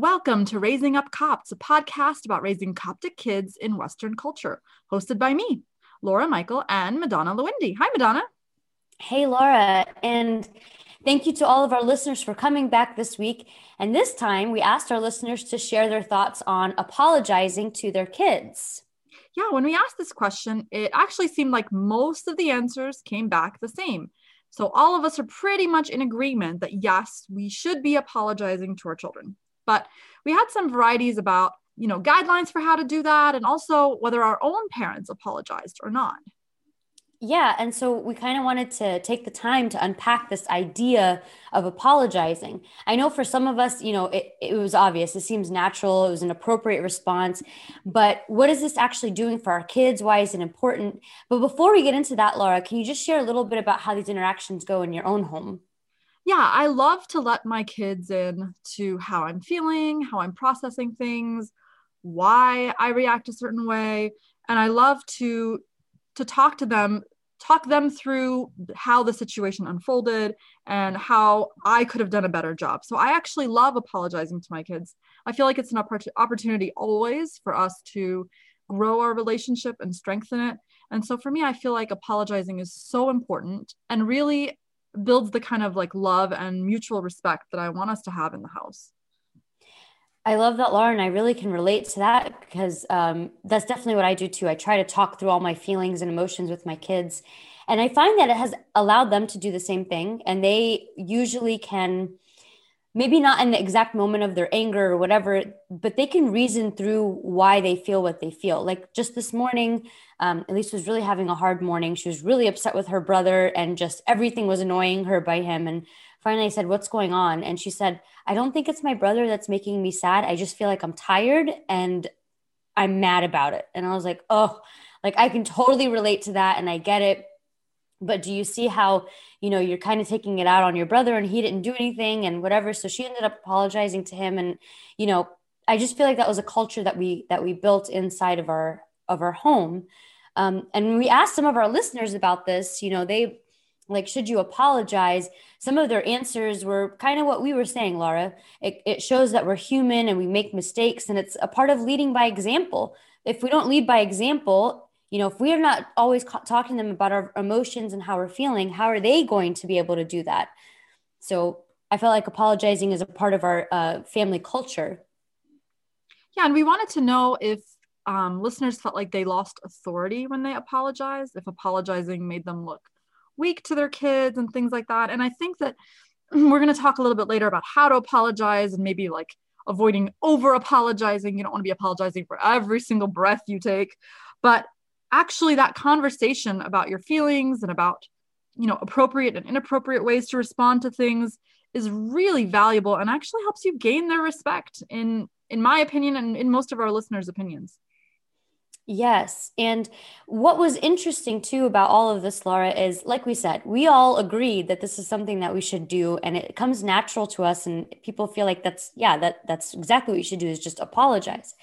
Welcome to Raising Up Copts, a podcast about raising Coptic kids in Western culture, hosted by me, Laura Michael, and Madonna Lewindi. Hi, Madonna. Hey, Laura. And thank you to all of our listeners for coming back this week. And this time, we asked our listeners to share their thoughts on apologizing to their kids. Yeah, when we asked this question, it actually seemed like most of the answers came back the same. So all of us are pretty much in agreement that yes, we should be apologizing to our children. But we had some varieties about, you know, guidelines for how to do that and also whether our own parents apologized or not. Yeah. And so we kind of wanted to take the time to unpack this idea of apologizing. I know for some of us, you know, it, it was obvious, it seems natural, it was an appropriate response. But what is this actually doing for our kids? Why is it important? But before we get into that, Laura, can you just share a little bit about how these interactions go in your own home? Yeah, I love to let my kids in to how I'm feeling, how I'm processing things, why I react a certain way, and I love to to talk to them, talk them through how the situation unfolded and how I could have done a better job. So I actually love apologizing to my kids. I feel like it's an opportunity always for us to grow our relationship and strengthen it. And so for me, I feel like apologizing is so important and really builds the kind of like love and mutual respect that I want us to have in the house. I love that, Lauren. I really can relate to that because um, that's definitely what I do too. I try to talk through all my feelings and emotions with my kids. And I find that it has allowed them to do the same thing. And they usually can, maybe not in the exact moment of their anger or whatever, but they can reason through why they feel what they feel. Like just this morning, um, Elise was really having a hard morning. She was really upset with her brother, and just everything was annoying her by him. And finally, I said, What's going on? And she said, I don't think it's my brother that's making me sad. I just feel like I'm tired and I'm mad about it. And I was like, Oh, like I can totally relate to that. And I get it. But do you see how, you know, you're kind of taking it out on your brother and he didn't do anything and whatever. So she ended up apologizing to him. And, you know, I just feel like that was a culture that we that we built inside of our of our home um, and we asked some of our listeners about this, you know, they like, should you apologize? Some of their answers were kind of what we were saying, Laura. It, it shows that we're human and we make mistakes, and it's a part of leading by example. If we don't lead by example, you know, if we are not always talking to them about our emotions and how we're feeling, how are they going to be able to do that? So I felt like apologizing is a part of our uh, family culture. Yeah, and we wanted to know if um, listeners felt like they lost authority when they apologized, if apologizing made them look weak to their kids and things like that. And I think that we're going to talk a little bit later about how to apologize and maybe like avoiding over apologizing. You don't want to be apologizing for every single breath you take, but actually that conversation about your feelings and about you know appropriate and inappropriate ways to respond to things is really valuable and actually helps you gain their respect in in my opinion and in most of our listeners opinions Yes. And what was interesting too about all of this, Laura, is like we said, we all agreed that this is something that we should do and it comes natural to us. And people feel like that's, yeah, that that's exactly what you should do is just apologize.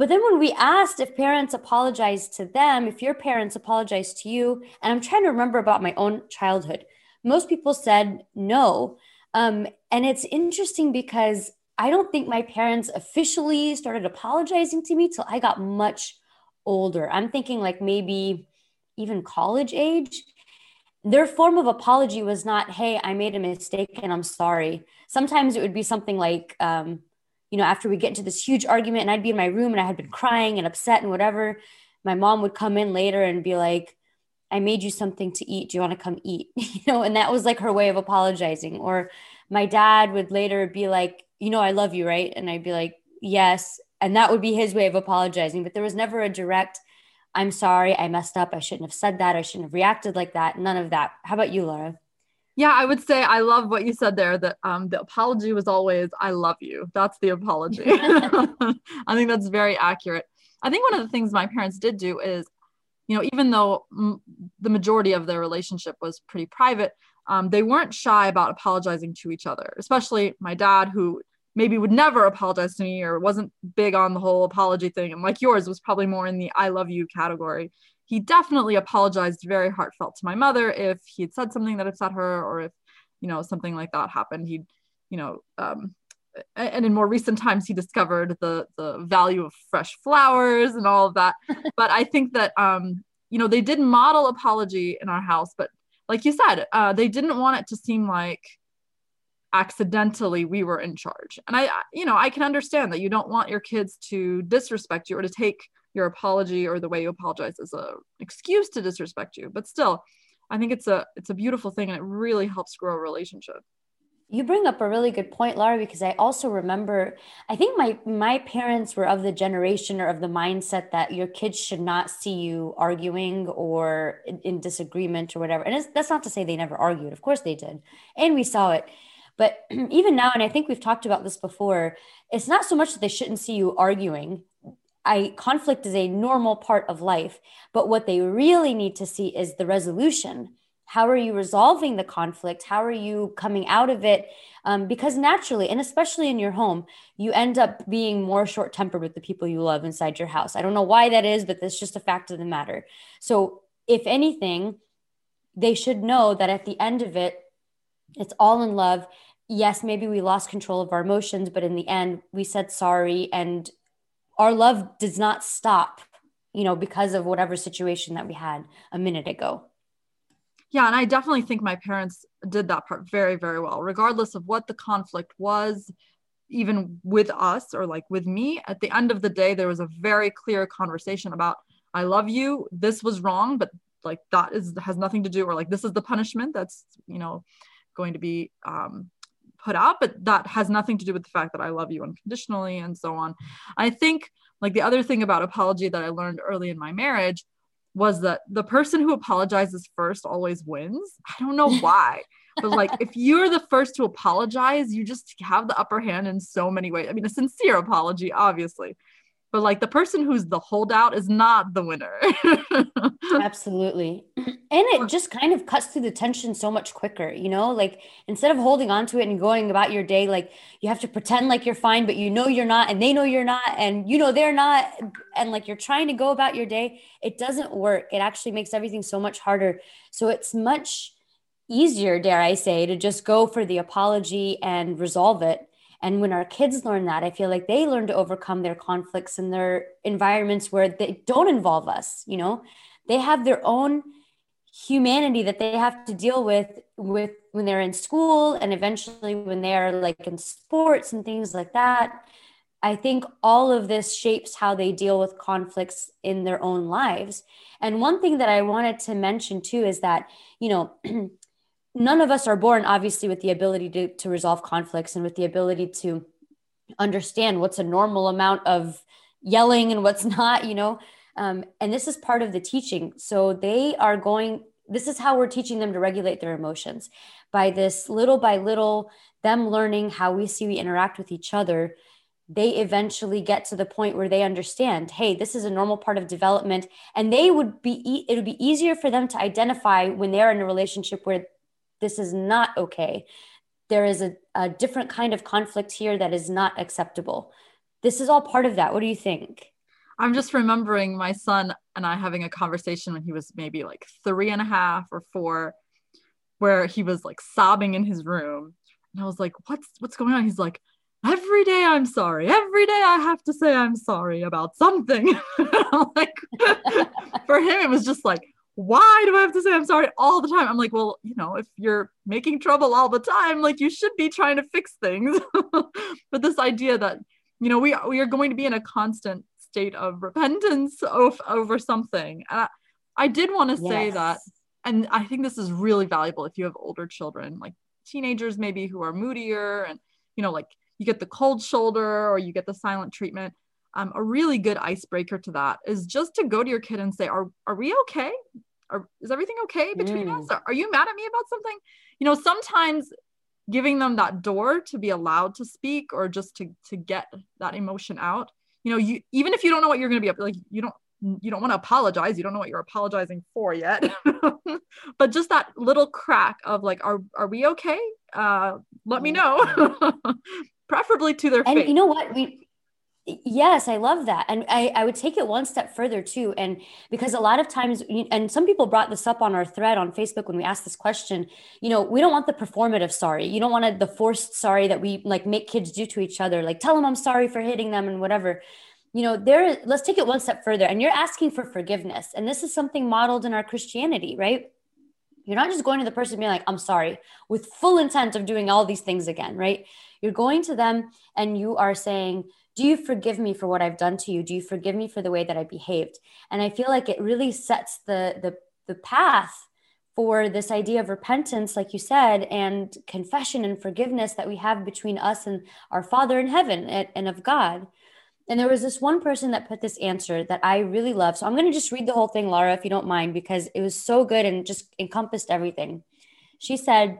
But then when we asked if parents apologize to them, if your parents apologize to you, and I'm trying to remember about my own childhood, most people said no. Um, and it's interesting because I don't think my parents officially started apologizing to me till I got much older. I'm thinking like maybe even college age. Their form of apology was not, hey, I made a mistake and I'm sorry. Sometimes it would be something like, um, you know, after we get into this huge argument and I'd be in my room and I had been crying and upset and whatever, my mom would come in later and be like, I made you something to eat. Do you want to come eat? you know, and that was like her way of apologizing. Or my dad would later be like, you know, I love you, right? And I'd be like, yes and that would be his way of apologizing but there was never a direct i'm sorry i messed up i shouldn't have said that i shouldn't have reacted like that none of that how about you laura yeah i would say i love what you said there that um, the apology was always i love you. That's the apology. I think that's very accurate. I think one of the things my parents did do is you know even though m- the majority of their relationship was pretty private um, they weren't shy about apologizing to each other especially my dad who maybe would never apologize to me or wasn't big on the whole apology thing and like yours was probably more in the i love you category he definitely apologized very heartfelt to my mother if he had said something that upset her or if you know something like that happened. He'd you know um, and in more recent times he discovered the the value of fresh flowers and all of that. But i think that um you know they did model apology in our house but like you said uh, they didn't want it to seem like accidentally we were in charge. And i you know i can understand that you don't want your kids to disrespect you or to take your apology or the way you apologize as a excuse to disrespect you. But still i think it's a it's a beautiful thing and it really helps grow a relationship. You bring up a really good point laura because i also remember i think my my parents were of the generation or of the mindset that your kids should not see you arguing or in, in disagreement or whatever. And that's not to say they never argued. Of course they did. And we saw it. But even now and i think we've talked about this before it's not so much that they shouldn't see you arguing I conflict is a normal part of life, but what they really need to see is the resolution. How are you resolving the conflict? How are you coming out of it? Um, because naturally, and especially in your home, you end up being more short tempered with the people you love inside your house. I don't know why that is, but that's just a fact of the matter. So, if anything, they should know that at the end of it, it's all in love. Yes, maybe we lost control of our emotions, but in the end, we said sorry and our love does not stop, you know, because of whatever situation that we had a minute ago. Yeah, and I definitely think my parents did that part very, very well, regardless of what the conflict was, even with us or like with me. At the end of the day, there was a very clear conversation about, I love you. This was wrong, but like that is has nothing to do, or like this is the punishment that's, you know, going to be um, put out, but that has nothing to do with the fact that I love you unconditionally and so on. I think like the other thing about apology that I learned early in my marriage was that the person who apologizes first always wins. I don't know why. but like if you're the first to apologize, you just have the upper hand in so many ways. I mean, a sincere apology, obviously, but like the person who's the holdout is not the winner. Absolutely. And it just kind of cuts through the tension so much quicker, you know? Like instead of holding on to it and going about your day, like you have to pretend like you're fine, but you know you're not, and they know you're not, and you know they're not. And like you're trying to go about your day, it doesn't work. It actually makes everything so much harder. So it's much easier, dare I say, to just go for the apology and resolve it and when our kids learn that, I feel like they learn to overcome their conflicts in their environments where they don't involve us, you know, they have their own humanity that they have to deal with with when they're in school and eventually when they're like in sports and things like that. I think all of this shapes how they deal with conflicts in their own lives. And one thing that i wanted to mention too is that you know none of us are born obviously with the ability to, to resolve conflicts and with the ability to understand what's a normal amount of yelling and what's not you know? Um, and this is part of the teaching. So they are going this is how we're teaching them to regulate their emotions. By this little by little them learning how we see we interact with each other they eventually get to the point where they understand hey this is a normal part of development. And they would be it would be easier for them to identify when they're in a relationship where this is not okay. There is a, a different kind of conflict here that is not acceptable. This is all part of that. What do you think? I'm just remembering my son and I having a conversation when he was maybe like three and a half or four, where he was like sobbing in his room. And I was like, What's what's going on? He's like, Every day I'm sorry. Every day I have to say I'm sorry about something. like for him, it was just like, why do I have to say I'm sorry all the time? I'm like, well, you know, if you're making trouble all the time, like you should be trying to fix things. but this idea that, you know, we, we are going to be in a constant state of repentance of, over something. And I, I did want to say that, and I think this is really valuable if you have older children, like teenagers maybe who are moodier and, you know, like you get the cold shoulder or you get the silent treatment um, a really good icebreaker to that is just to go to your kid and say, "Are are we okay? Are, is everything okay between mm. us? Are, are you mad at me about something?" You know, sometimes giving them that door to be allowed to speak or just to to get that emotion out. You know, you even if you don't know what you're going to be up like, you don't you don't want to apologize you don't know what you're apologizing for yet but just that little crack of like are are we okay uh let me know preferably to their and face you know what we Yes, I love that. And I, I would take it one step further too. And because a lot of times, and some people brought this up on our thread on Facebook when we asked this question, you know, we don't want the performative sorry. You don't want the forced sorry that we like make kids do to each other, like tell them I'm sorry for hitting them and whatever. You know, there, let's take it one step further. And you're asking for forgiveness. And this is something modeled in our Christianity, right? You're not just going to the person being like, I'm sorry, with full intent of doing all these things again, right? You're going to them and you are saying, do you forgive me for what I've done to you? Do you forgive me for the way that I behaved? And I feel like it really sets the the the path for this idea of repentance, like you said, and confession and forgiveness that we have between us and our Father in heaven and, and of God. And there was this one person that put this answer that I really love. So I'm going to just read the whole thing, Laura, if you don't mind, because it was so good and just encompassed everything. She said,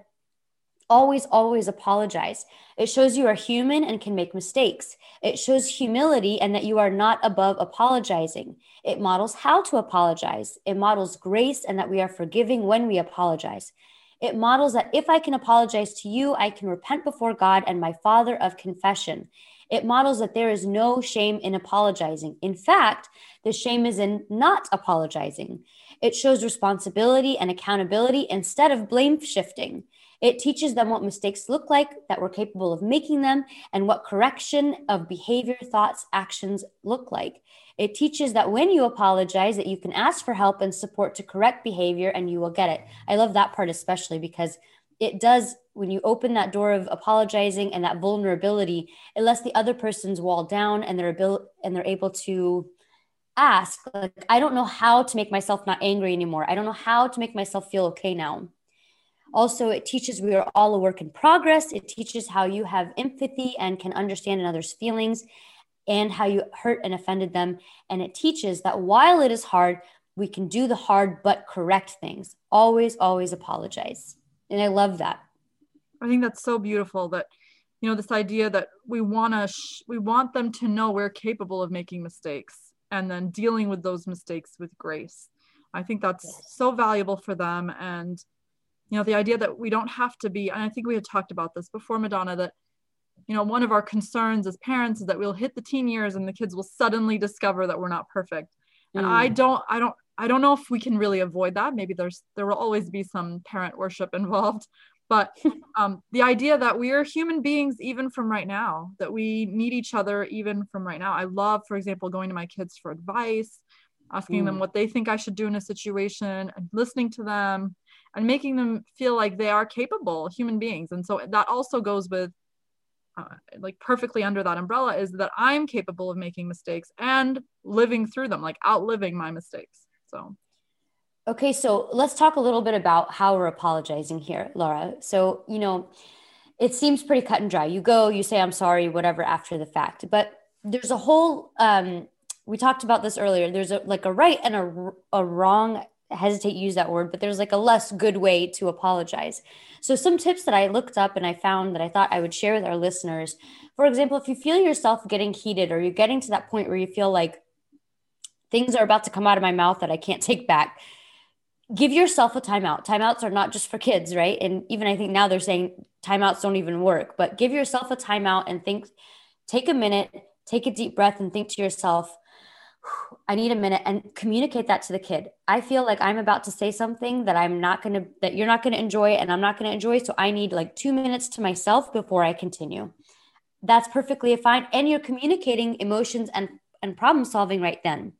Always, always apologize. It shows you are human and can make mistakes. It shows humility and that you are not above apologizing. It models how to apologize. It models grace and that we are forgiving when we apologize. It models that if I can apologize to you, I can repent before God and my Father of confession. It models that there is no shame in apologizing. In fact, the shame is in not apologizing. It shows responsibility and accountability instead of blame shifting. It teaches them what mistakes look like, that we're capable of making them, and what correction of behavior, thoughts, actions look like. It teaches that when you apologize, that you can ask for help and support to correct behavior and you will get it. I love that part especially because it does when you open that door of apologizing and that vulnerability, it lets the other person's wall down and they're able and they're able to ask like I don't know how to make myself not angry anymore. I don't know how to make myself feel okay now. Also, it teaches we are all a work in progress. It teaches how you have empathy and can understand another's feelings and how you hurt and offended them. And it teaches that while it is hard, we can do the hard but correct things. Always, always apologize. And I love that. I think that's so beautiful that you know this idea that we want to sh- we want them to know we're capable of making mistakes and then dealing with those mistakes with grace. I think that's yes. so valuable for them and you know the idea that we don't have to be and i think we had talked about this before madonna that you know one of our concerns as parents is that we'll hit the teen years and the kids will suddenly discover that we're not perfect. And mm. i don't i don't i don't know if we can really avoid that. Maybe there's there will always be some parent worship involved. But um, the idea that we are human beings even from right now that we need each other even from right now. I love for example going to my kids for advice asking mm. them what they think i should do in a situation and listening to them and making them feel like they are capable human beings. And so that also goes with uh, like perfectly under that umbrella is that i'm capable of making mistakes and living through them like outliving my mistakes. So. Okay so let's talk a little bit about how we're apologizing here laura. So you know it seems pretty cut and dry. You go you say i'm sorry whatever after the fact. But there's a whole um we talked about this earlier. There's a like a right and a, a wrong hesitate to use that word, but there's like a less good way to apologize. So, some tips that I looked up and I found that I thought I would share with our listeners. For example, if you feel yourself getting heated or you're getting to that point where you feel like things are about to come out of my mouth that I can't take back, give yourself a timeout. Timeouts are not just for kids, right? And even I think now they're saying timeouts don't even work, but give yourself a timeout and think, take a minute, take a deep breath and think to yourself, I need a minute and communicate that to the kid. I feel like I'm about to say something that I'm not going to, that you're not going to enjoy and I'm not going to enjoy. So I need like two minutes to myself before I continue. That's perfectly fine. And you're communicating emotions and, and problem solving right then.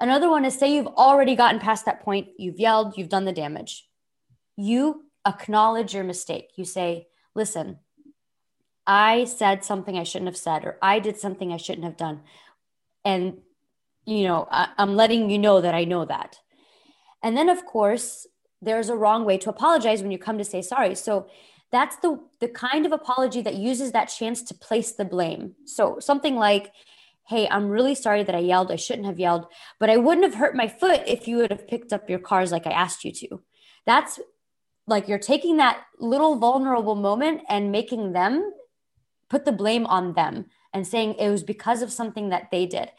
Another one is say you've already gotten past that point, you've yelled, you've done the damage. You acknowledge your mistake. You say, listen, I said something I shouldn't have said, or I did something I shouldn't have done. And you know, I, I'm letting you know that I know that. And then, of course, there's a wrong way to apologize when you come to say sorry. So that's the the kind of apology that uses that chance to place the blame. So something like, "Hey, I'm really sorry that I yelled. I shouldn't have yelled, but I wouldn't have hurt my foot if you would have picked up your cars like I asked you to." That's like you're taking that little vulnerable moment and making them put the blame on them and saying it was because of something that they did.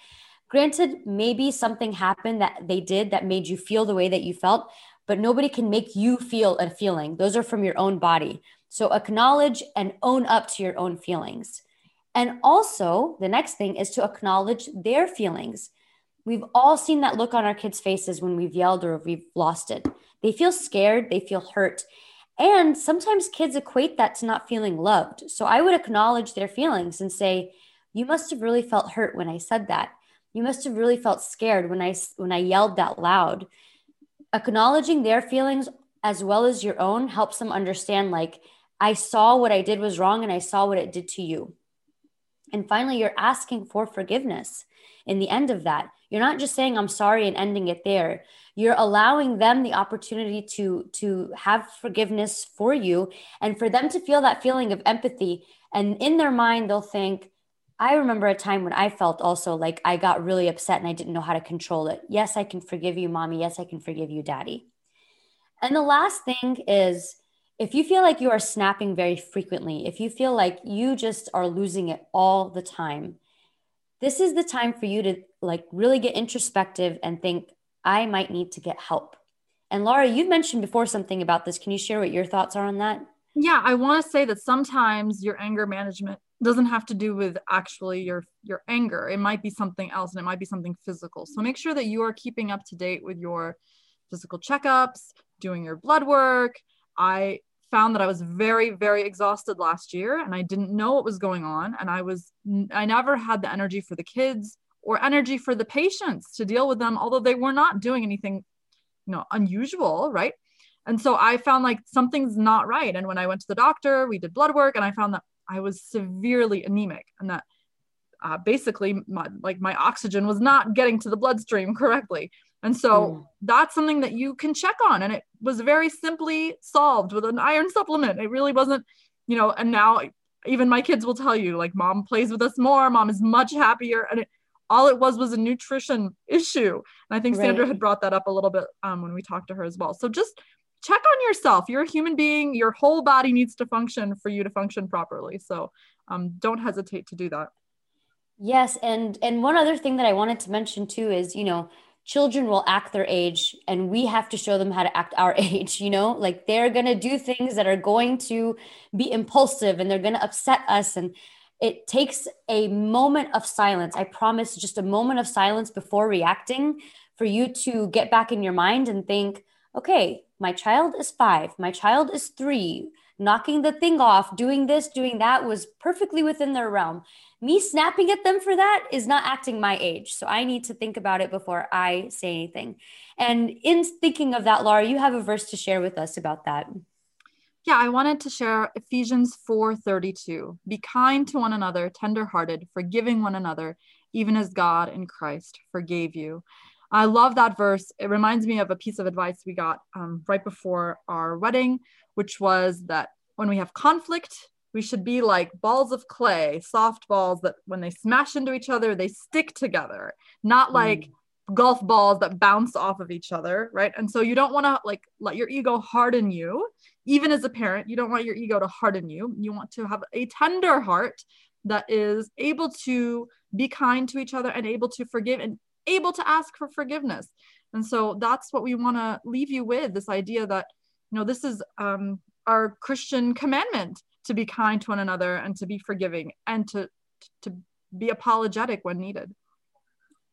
Granted, maybe something happened that they did that made you feel the way that you felt, but nobody can make you feel a feeling. Those are from your own body. So acknowledge and own up to your own feelings. And also, the next thing is to acknowledge their feelings. We've all seen that look on our kids' faces when we've yelled or we've lost it. They feel scared, they feel hurt. And sometimes kids equate that to not feeling loved. So I would acknowledge their feelings and say, You must have really felt hurt when I said that. You must have really felt scared when I when I yelled that loud. Acknowledging their feelings as well as your own helps them understand like I saw what I did was wrong and I saw what it did to you. And finally, you're asking for forgiveness in the end of that. You're not just saying I'm sorry and ending it there. You're allowing them the opportunity to to have forgiveness for you and for them to feel that feeling of empathy and in their mind they'll think I remember a time when I felt also like I got really upset and I didn't know how to control it. Yes, I can forgive you, mommy. Yes, I can forgive you, daddy. And the last thing is if you feel like you are snapping very frequently, if you feel like you just are losing it all the time, this is the time for you to like really get introspective and think, I might need to get help. And Laura, you mentioned before something about this. Can you share what your thoughts are on that? Yeah, I want to say that sometimes your anger management doesn't have to do with actually your your anger. It might be something else and it might be something physical. So make sure that you are keeping up to date with your physical checkups, doing your blood work. I found that I was very, very exhausted last year and I didn't know what was going on. And I was, I never had the energy for the kids or energy for the patients to deal with them, although they were not doing anything, you know, unusual, right? And so I found like something's not right. And when I went to the doctor, we did blood work and I found that I was severely anemic and that uh, basically my, like my oxygen was not getting to the bloodstream correctly. And so mm. that's something that you can check on. And it was very simply solved with an iron supplement. It really wasn't, you know, and now even my kids will tell you, like, mom plays with us more, mom is much happier. And it, all it was was a nutrition issue. And I think right. Sandra had brought that up a little bit um, when we talked to her as well. So just check on yourself. You're a human being, your whole body needs to function for you to function properly. So um, don't hesitate to do that. Yes, and and one other thing that I wanted to mention too is, you know, children will act their age and we have to show them how to act our age you know like they're going to do things that are going to be impulsive and they're going to upset us and it takes a moment of silence i promise just a moment of silence before reacting for you to get back in your mind and think okay my child is 5 my child is 3 knocking the thing off, doing this, doing that was perfectly within their realm. Me snapping at them for that is not acting my age. So I need to think about it before I say anything. And in thinking of that, Laura, you have a verse to share with us about that. Yeah, I wanted to share Ephesians 4:32. Be kind to one another, tenderhearted, forgiving one another, even as God in Christ forgave you. I love that verse. It reminds me of a piece of advice we got um, right before our wedding, which was that when we have conflict, we should be like balls of clay, soft balls that when they smash into each other, they stick together, not mm. like mm. golf balls that bounce off of each other, right? And so you don't want to like let your ego harden you. Even as a parent, you don't want your ego to harden you. You want to have a tender heart that is able to be kind to each other and able to forgive and able to ask for forgiveness. And so that's what we want to leave you with this idea that you know this is um, our christian commandment to be kind to one another and to be forgiving and to to be apologetic when needed.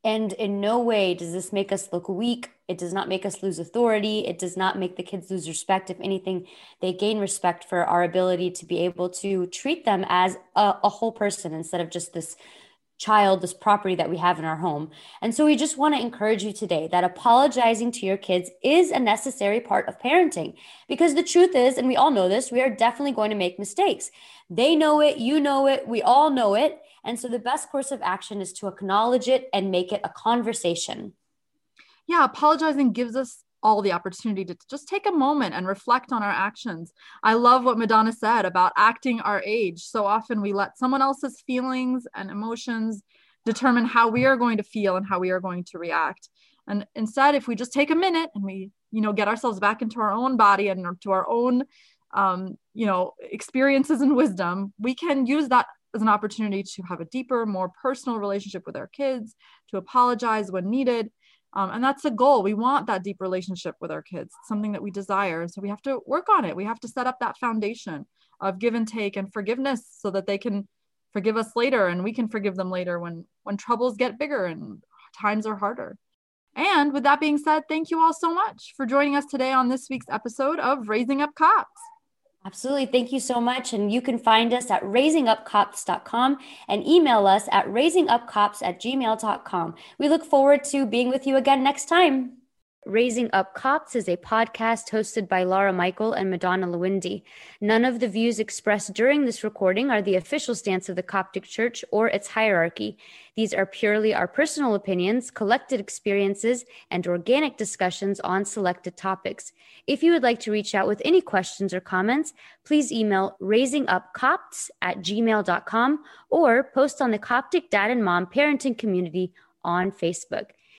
And in no way does this make us look weak. It does not make us lose authority. It does not make the kids lose respect. If anything they gain respect for our ability to be able to treat them as a, a whole person instead of just this child, this property that we have in our home. And so we just want to encourage you today that apologizing to your kids is a necessary part of parenting because the truth is, and we all know this, we are definitely going to make mistakes. They know it, you know it, we all know it. And so the best course of action is to acknowledge it and make it a conversation. Yeah, apologizing gives us all the opportunity to just take a moment and reflect on our actions. I love what Madonna said about acting our age. So often we let someone else's feelings and emotions determine how we are going to feel and how we are going to react. And instead, if we just take a minute and we, you know, get ourselves back into our own body and to our own, um, you know, experiences and wisdom, we can use that as an opportunity to have a deeper, more personal relationship with our kids, to apologize when needed, um, and that's the goal. We want that deep relationship with our kids, something that we desire. So we have to work on it. We have to set up that foundation of give and take and forgiveness so that they can forgive us later and we can forgive them later when when troubles get bigger and times are harder. And with that being said, thank you all so much for joining us today on this week's episode of Raising Up Copts. Absolutely. Thank you so much. And you can find us at raisingupcopts.com and email us at raisingupcopts at gmail.com. We look forward to being with you again next time. Raising Up Copts is a podcast hosted by Laura Michael and Madonna Lewindi. None of the views expressed during this recording are the official stance of the Coptic Church or its hierarchy. These are purely our personal opinions, collected experiences, and organic discussions on selected topics. If you would like to reach out with any questions or comments, please email raisingupcopts at gmail.com or post on the Coptic Dad and Mom Parenting Community on Facebook.